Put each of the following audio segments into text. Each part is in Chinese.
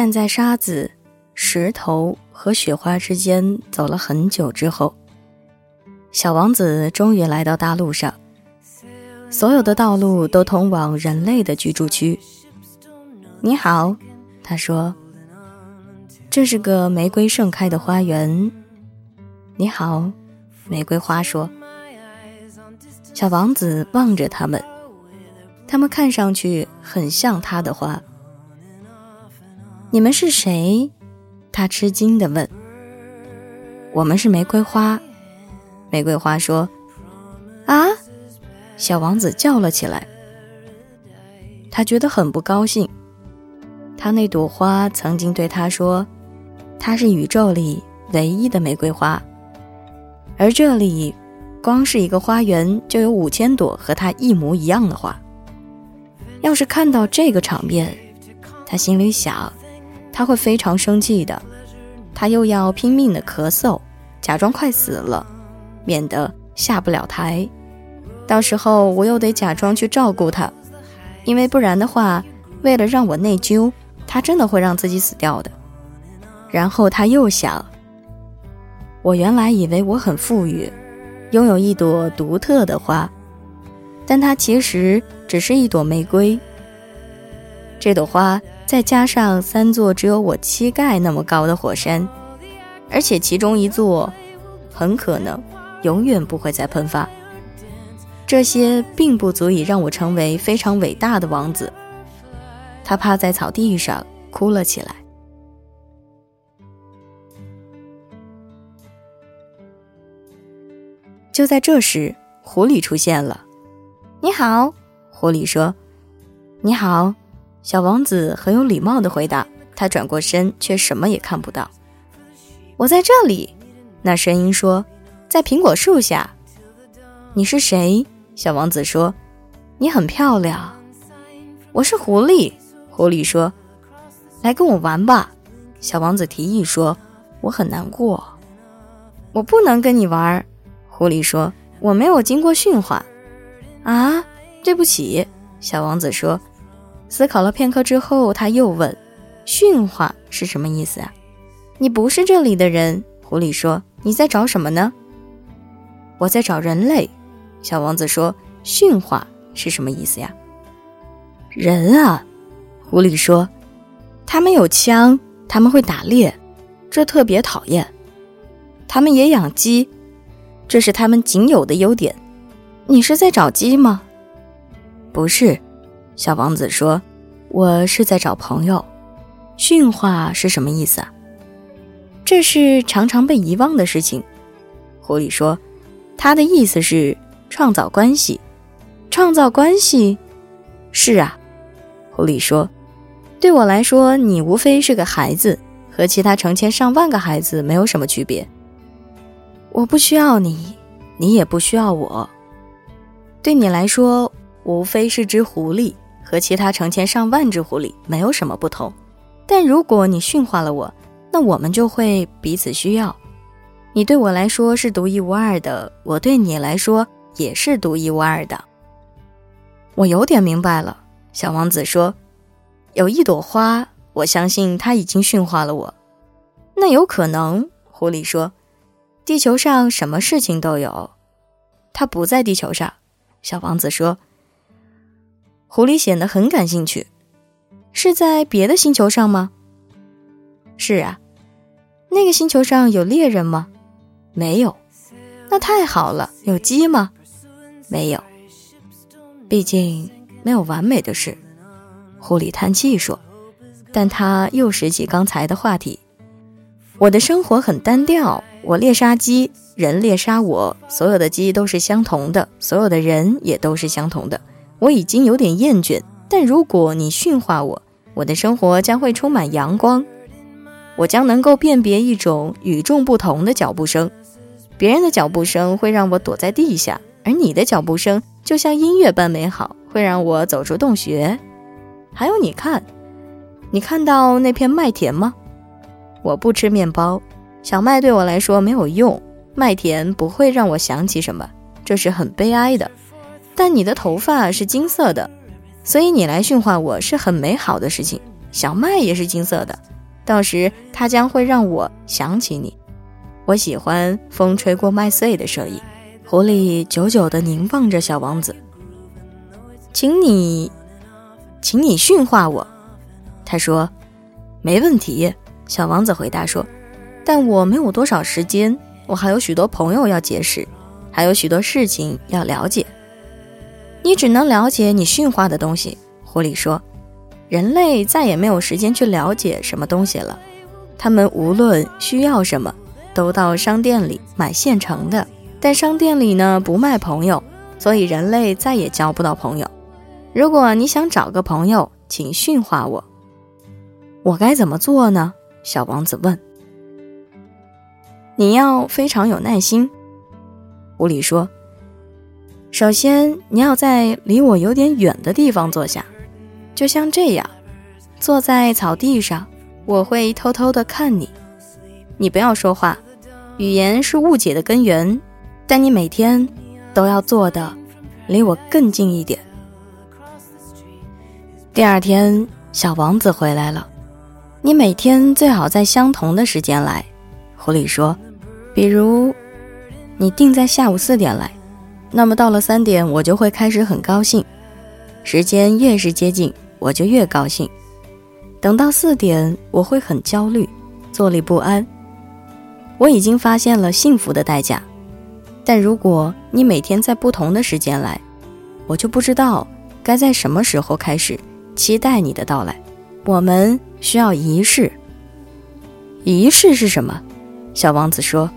但在沙子、石头和雪花之间走了很久之后，小王子终于来到大陆上。所有的道路都通往人类的居住区。你好，他说：“这是个玫瑰盛开的花园。”你好，玫瑰花说。小王子望着他们，他们看上去很像他的花。你们是谁？他吃惊地问。我们是玫瑰花。玫瑰花说：“啊！”小王子叫了起来，他觉得很不高兴。他那朵花曾经对他说：“它是宇宙里唯一的玫瑰花。”而这里，光是一个花园就有五千朵和它一模一样的花。要是看到这个场面，他心里想，他会非常生气的。他又要拼命的咳嗽，假装快死了，免得下不了台。到时候我又得假装去照顾他，因为不然的话，为了让我内疚，他真的会让自己死掉的。然后他又想：我原来以为我很富裕，拥有一朵独特的花，但它其实只是一朵玫瑰。这朵花再加上三座只有我膝盖那么高的火山，而且其中一座很可能永远不会再喷发。这些并不足以让我成为非常伟大的王子。他趴在草地上哭了起来。就在这时，狐狸出现了。“你好。”狐狸说。“你好。”小王子很有礼貌的回答。他转过身，却什么也看不到。“我在这里。”那声音说，“在苹果树下。”“你是谁？”小王子说：“你很漂亮。”我是狐狸。狐狸说：“来跟我玩吧。”小王子提议说：“我很难过，我不能跟你玩。”狐狸说：“我没有经过驯化。”啊，对不起。小王子说。思考了片刻之后，他又问：“驯化是什么意思啊？”你不是这里的人。狐狸说：“你在找什么呢？”我在找人类。小王子说：“驯化是什么意思呀？”人啊，狐狸说：“他们有枪，他们会打猎，这特别讨厌。他们也养鸡，这是他们仅有的优点。你是在找鸡吗？”“不是。”小王子说：“我是在找朋友。驯化是什么意思啊？”“这是常常被遗忘的事情。”狐狸说：“他的意思是。”创造关系，创造关系，是啊，狐狸说：“对我来说，你无非是个孩子，和其他成千上万个孩子没有什么区别。我不需要你，你也不需要我。对你来说，无非是只狐狸，和其他成千上万只狐狸没有什么不同。但如果你驯化了我，那我们就会彼此需要。你对我来说是独一无二的，我对你来说。”也是独一无二的。我有点明白了，小王子说：“有一朵花，我相信它已经驯化了我。”那有可能，狐狸说：“地球上什么事情都有。”它不在地球上，小王子说。狐狸显得很感兴趣：“是在别的星球上吗？”“是啊。”“那个星球上有猎人吗？”“没有。”“那太好了。”“有鸡吗？”没有，毕竟没有完美的事。狐狸叹气说，但他又拾起刚才的话题：“我的生活很单调，我猎杀鸡，人猎杀我，所有的鸡都是相同的，所有的人也都是相同的。我已经有点厌倦，但如果你驯化我，我的生活将会充满阳光。我将能够辨别一种与众不同的脚步声，别人的脚步声会让我躲在地下。”而你的脚步声就像音乐般美好，会让我走出洞穴。还有，你看，你看到那片麦田吗？我不吃面包，小麦对我来说没有用，麦田不会让我想起什么，这是很悲哀的。但你的头发是金色的，所以你来驯化我是很美好的事情。小麦也是金色的，到时它将会让我想起你。我喜欢风吹过麦穗的声音。狐狸久久地凝望着小王子，请你，请你驯化我。他说：“没问题。”小王子回答说：“但我没有多少时间，我还有许多朋友要结识，还有许多事情要了解。你只能了解你驯化的东西。”狐狸说：“人类再也没有时间去了解什么东西了，他们无论需要什么，都到商店里买现成的。”但商店里呢不卖朋友，所以人类再也交不到朋友。如果你想找个朋友，请驯化我。我该怎么做呢？小王子问。你要非常有耐心。狐狸说：“首先，你要在离我有点远的地方坐下，就像这样，坐在草地上。我会偷偷的看你，你不要说话，语言是误解的根源。”但你每天都要坐的离我更近一点。第二天，小王子回来了。你每天最好在相同的时间来，狐狸说。比如，你定在下午四点来，那么到了三点，我就会开始很高兴。时间越是接近，我就越高兴。等到四点，我会很焦虑，坐立不安。我已经发现了幸福的代价。但如果你每天在不同的时间来，我就不知道该在什么时候开始期待你的到来。我们需要仪式。仪式是什么？小王子说：“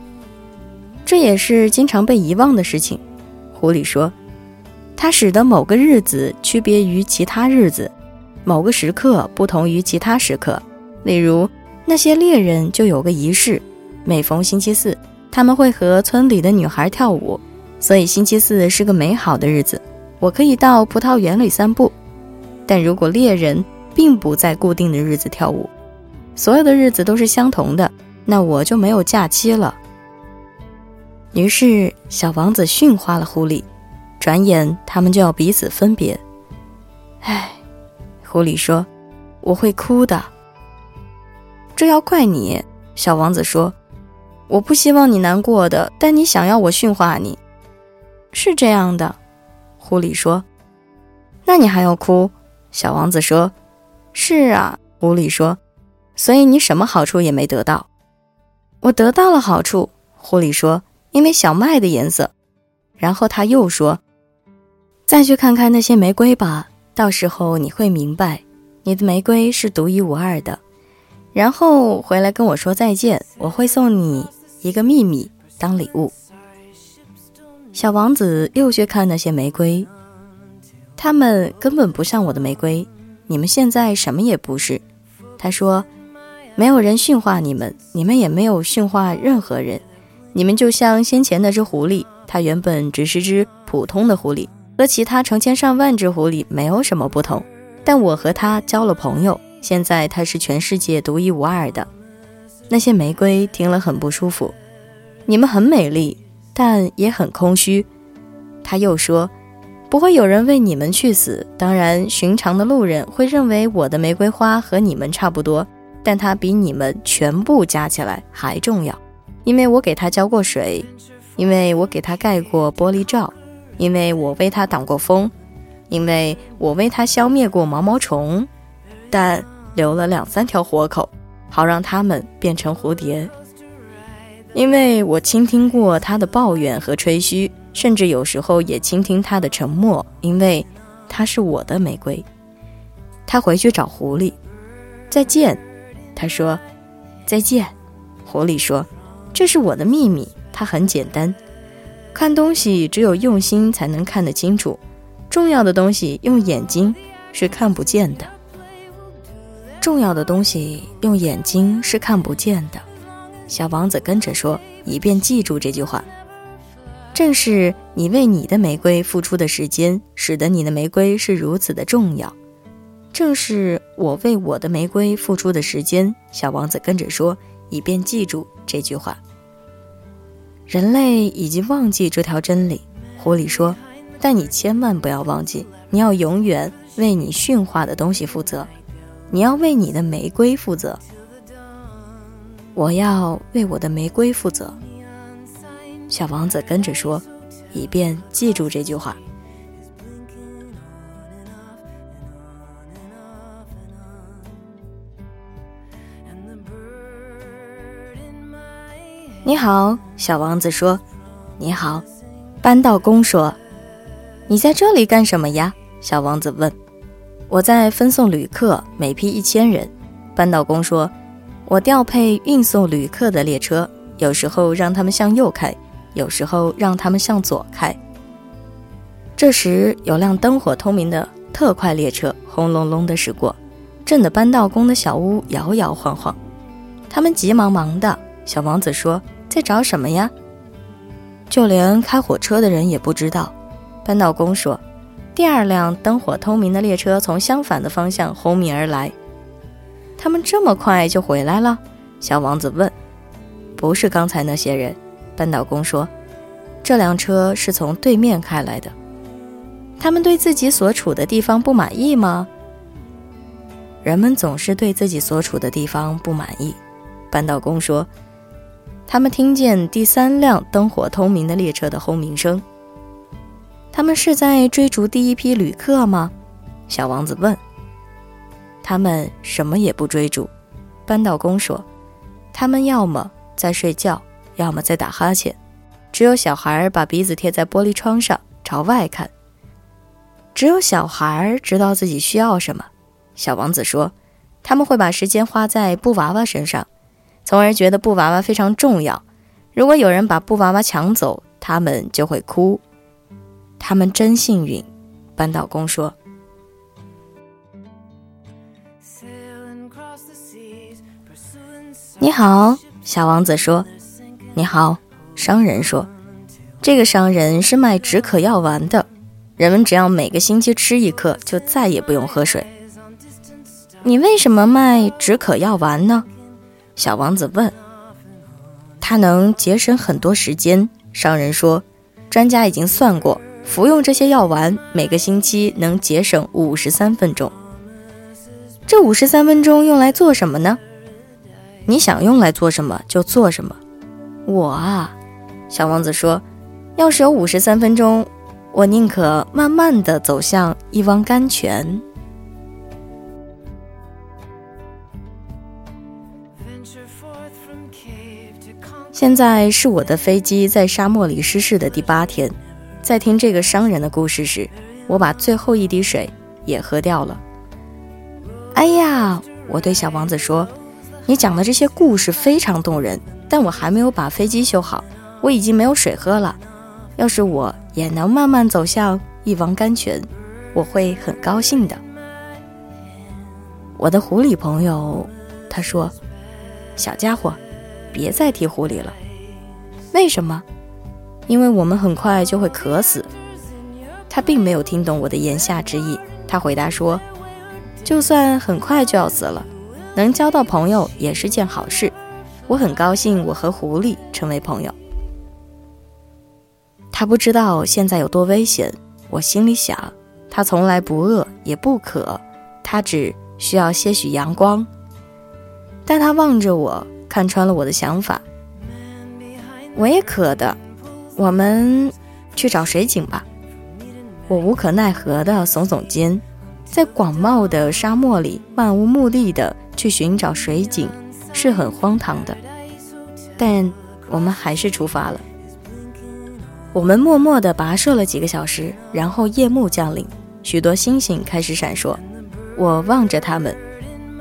这也是经常被遗忘的事情。”狐狸说：“它使得某个日子区别于其他日子，某个时刻不同于其他时刻。例如，那些猎人就有个仪式，每逢星期四。”他们会和村里的女孩跳舞，所以星期四是个美好的日子。我可以到葡萄园里散步，但如果猎人并不在固定的日子跳舞，所有的日子都是相同的，那我就没有假期了。于是，小王子驯化了狐狸，转眼他们就要彼此分别。唉，狐狸说：“我会哭的。”这要怪你，小王子说。我不希望你难过的，但你想要我驯化你，是这样的。狐狸说：“那你还要哭？”小王子说：“是啊。”狐狸说：“所以你什么好处也没得到。”我得到了好处。狐狸说：“因为小麦的颜色。”然后他又说：“再去看看那些玫瑰吧，到时候你会明白，你的玫瑰是独一无二的。然后回来跟我说再见，我会送你。”一个秘密当礼物。小王子又去看那些玫瑰，他们根本不像我的玫瑰。你们现在什么也不是。他说：“没有人驯化你们，你们也没有驯化任何人。你们就像先前那只狐狸，它原本只是只普通的狐狸，和其他成千上万只狐狸没有什么不同。但我和它交了朋友，现在它是全世界独一无二的。”那些玫瑰听了很不舒服。你们很美丽，但也很空虚。他又说：“不会有人为你们去死。当然，寻常的路人会认为我的玫瑰花和你们差不多，但它比你们全部加起来还重要，因为我给它浇过水，因为我给它盖过玻璃罩，因为我为它挡过风，因为我为它消灭过毛毛虫，但留了两三条活口。”好让它们变成蝴蝶，因为我倾听过他的抱怨和吹嘘，甚至有时候也倾听他的沉默，因为他是我的玫瑰。他回去找狐狸，再见。他说：“再见。”狐狸说：“这是我的秘密，它很简单。看东西只有用心才能看得清楚，重要的东西用眼睛是看不见的。”重要的东西用眼睛是看不见的，小王子跟着说，以便记住这句话。正是你为你的玫瑰付出的时间，使得你的玫瑰是如此的重要。正是我为我的玫瑰付出的时间，小王子跟着说，以便记住这句话。人类已经忘记这条真理，狐狸说，但你千万不要忘记，你要永远为你驯化的东西负责。你要为你的玫瑰负责。我要为我的玫瑰负责。小王子跟着说，以便记住这句话。你好，小王子说。你好，扳道工说。你在这里干什么呀？小王子问。我在分送旅客，每批一千人。扳道工说。我调配运送旅客的列车，有时候让他们向右开，有时候让他们向左开。这时，有辆灯火通明的特快列车轰隆隆地驶过，震得扳道工的小屋摇摇晃晃。他们急忙忙的。小王子说：“在找什么呀？”就连开火车的人也不知道。扳道工说：“第二辆灯火通明的列车从相反的方向轰鸣而来。”他们这么快就回来了？小王子问。“不是刚才那些人。”扳道工说，“这辆车是从对面开来的。他们对自己所处的地方不满意吗？”人们总是对自己所处的地方不满意。”扳道工说。他们听见第三辆灯火通明的列车的轰鸣声。他们是在追逐第一批旅客吗？小王子问。他们什么也不追逐，扳道工说：“他们要么在睡觉，要么在打哈欠。只有小孩把鼻子贴在玻璃窗上朝外看。只有小孩知道自己需要什么。”小王子说：“他们会把时间花在布娃娃身上，从而觉得布娃娃非常重要。如果有人把布娃娃抢走，他们就会哭。他们真幸运。”扳道工说。你好，小王子说。你好，商人说。这个商人是卖止渴药丸的，人们只要每个星期吃一颗，就再也不用喝水。你为什么卖止渴药丸呢？小王子问。它能节省很多时间，商人说。专家已经算过，服用这些药丸，每个星期能节省五十三分钟。这五十三分钟用来做什么呢？你想用来做什么就做什么。我啊，小王子说，要是有五十三分钟，我宁可慢慢的走向一汪甘泉。现在是我的飞机在沙漠里失事的第八天，在听这个商人的故事时，我把最后一滴水也喝掉了。哎呀，我对小王子说。你讲的这些故事非常动人，但我还没有把飞机修好，我已经没有水喝了。要是我也能慢慢走向一汪甘泉，我会很高兴的。我的狐狸朋友，他说：“小家伙，别再提狐狸了。为什么？因为我们很快就会渴死。”他并没有听懂我的言下之意。他回答说：“就算很快就要死了。”能交到朋友也是件好事，我很高兴我和狐狸成为朋友。他不知道现在有多危险，我心里想，他从来不饿也不渴，他只需要些许阳光。但他望着我，看穿了我的想法。我也渴的，我们去找水井吧。我无可奈何地耸耸肩，在广袤的沙漠里，漫无目的的。去寻找水井是很荒唐的，但我们还是出发了。我们默默地跋涉了几个小时，然后夜幕降临，许多星星开始闪烁。我望着它们，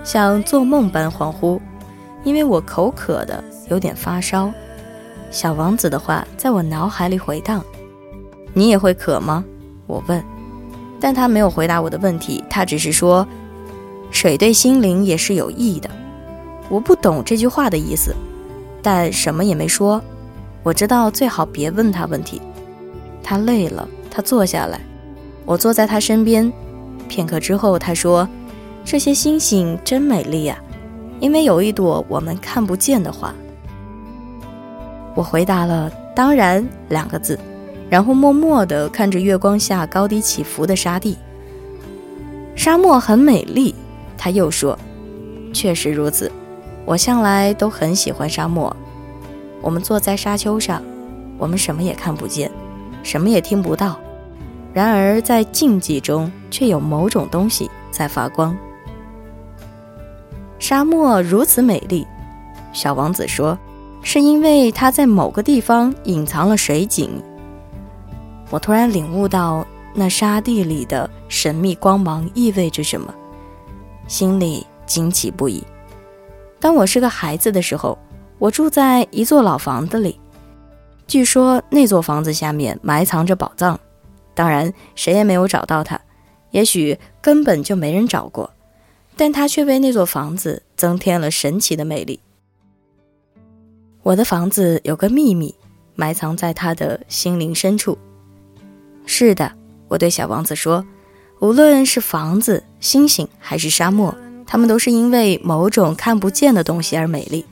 像做梦般恍惚，因为我口渴的有点发烧。小王子的话在我脑海里回荡：“你也会渴吗？”我问，但他没有回答我的问题，他只是说。水对心灵也是有益的。我不懂这句话的意思，但什么也没说。我知道最好别问他问题。他累了，他坐下来，我坐在他身边。片刻之后，他说：“这些星星真美丽呀，因为有一朵我们看不见的花。”我回答了“当然”两个字，然后默默地看着月光下高低起伏的沙地。沙漠很美丽。他又说：“确实如此，我向来都很喜欢沙漠。我们坐在沙丘上，我们什么也看不见，什么也听不到。然而在静寂中，却有某种东西在发光。沙漠如此美丽，小王子说，是因为它在某个地方隐藏了水井。我突然领悟到那沙地里的神秘光芒意味着什么。”心里惊奇不已。当我是个孩子的时候，我住在一座老房子里，据说那座房子下面埋藏着宝藏，当然谁也没有找到它，也许根本就没人找过，但它却为那座房子增添了神奇的魅力。我的房子有个秘密，埋藏在他的心灵深处。是的，我对小王子说。无论是房子、星星还是沙漠，它们都是因为某种看不见的东西而美丽。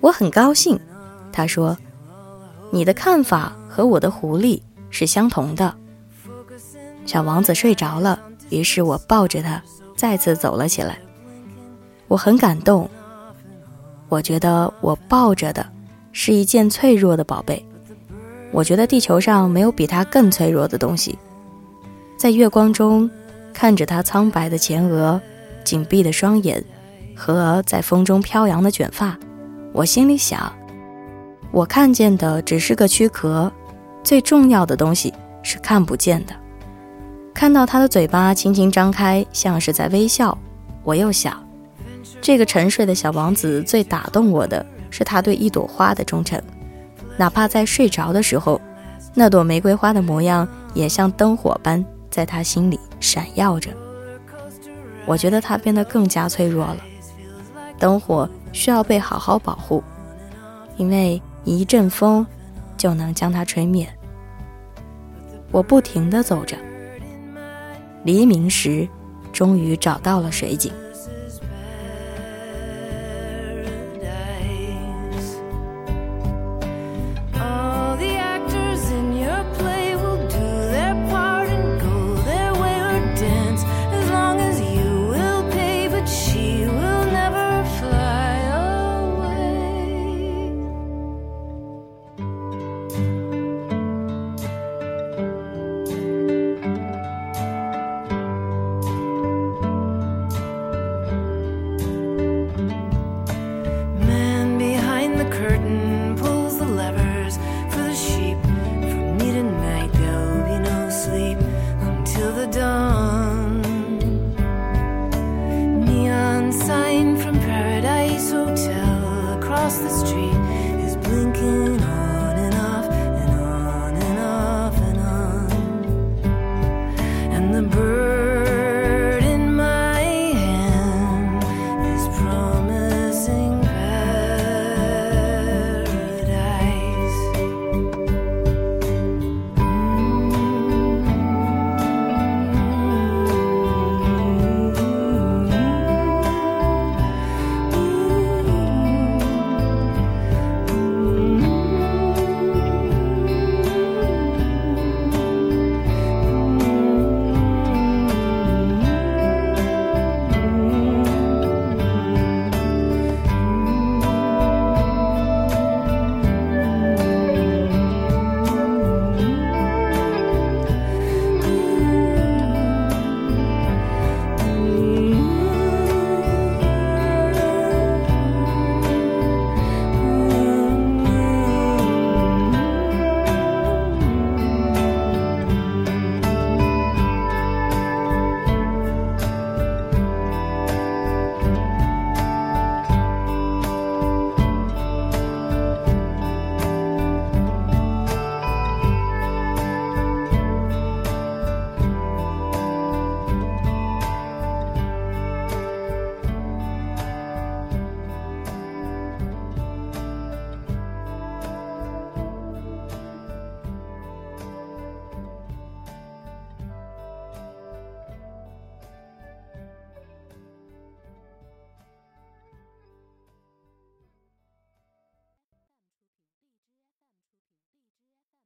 我很高兴，他说：“你的看法和我的狐狸是相同的。”小王子睡着了，于是我抱着他再次走了起来。我很感动，我觉得我抱着的是一件脆弱的宝贝。我觉得地球上没有比它更脆弱的东西。在月光中，看着他苍白的前额、紧闭的双眼和在风中飘扬的卷发，我心里想：我看见的只是个躯壳，最重要的东西是看不见的。看到他的嘴巴轻轻张开，像是在微笑，我又想：这个沉睡的小王子最打动我的是他对一朵花的忠诚，哪怕在睡着的时候，那朵玫瑰花的模样也像灯火般。在他心里闪耀着，我觉得他变得更加脆弱了。灯火需要被好好保护，因为一阵风就能将它吹灭。我不停地走着，黎明时，终于找到了水井。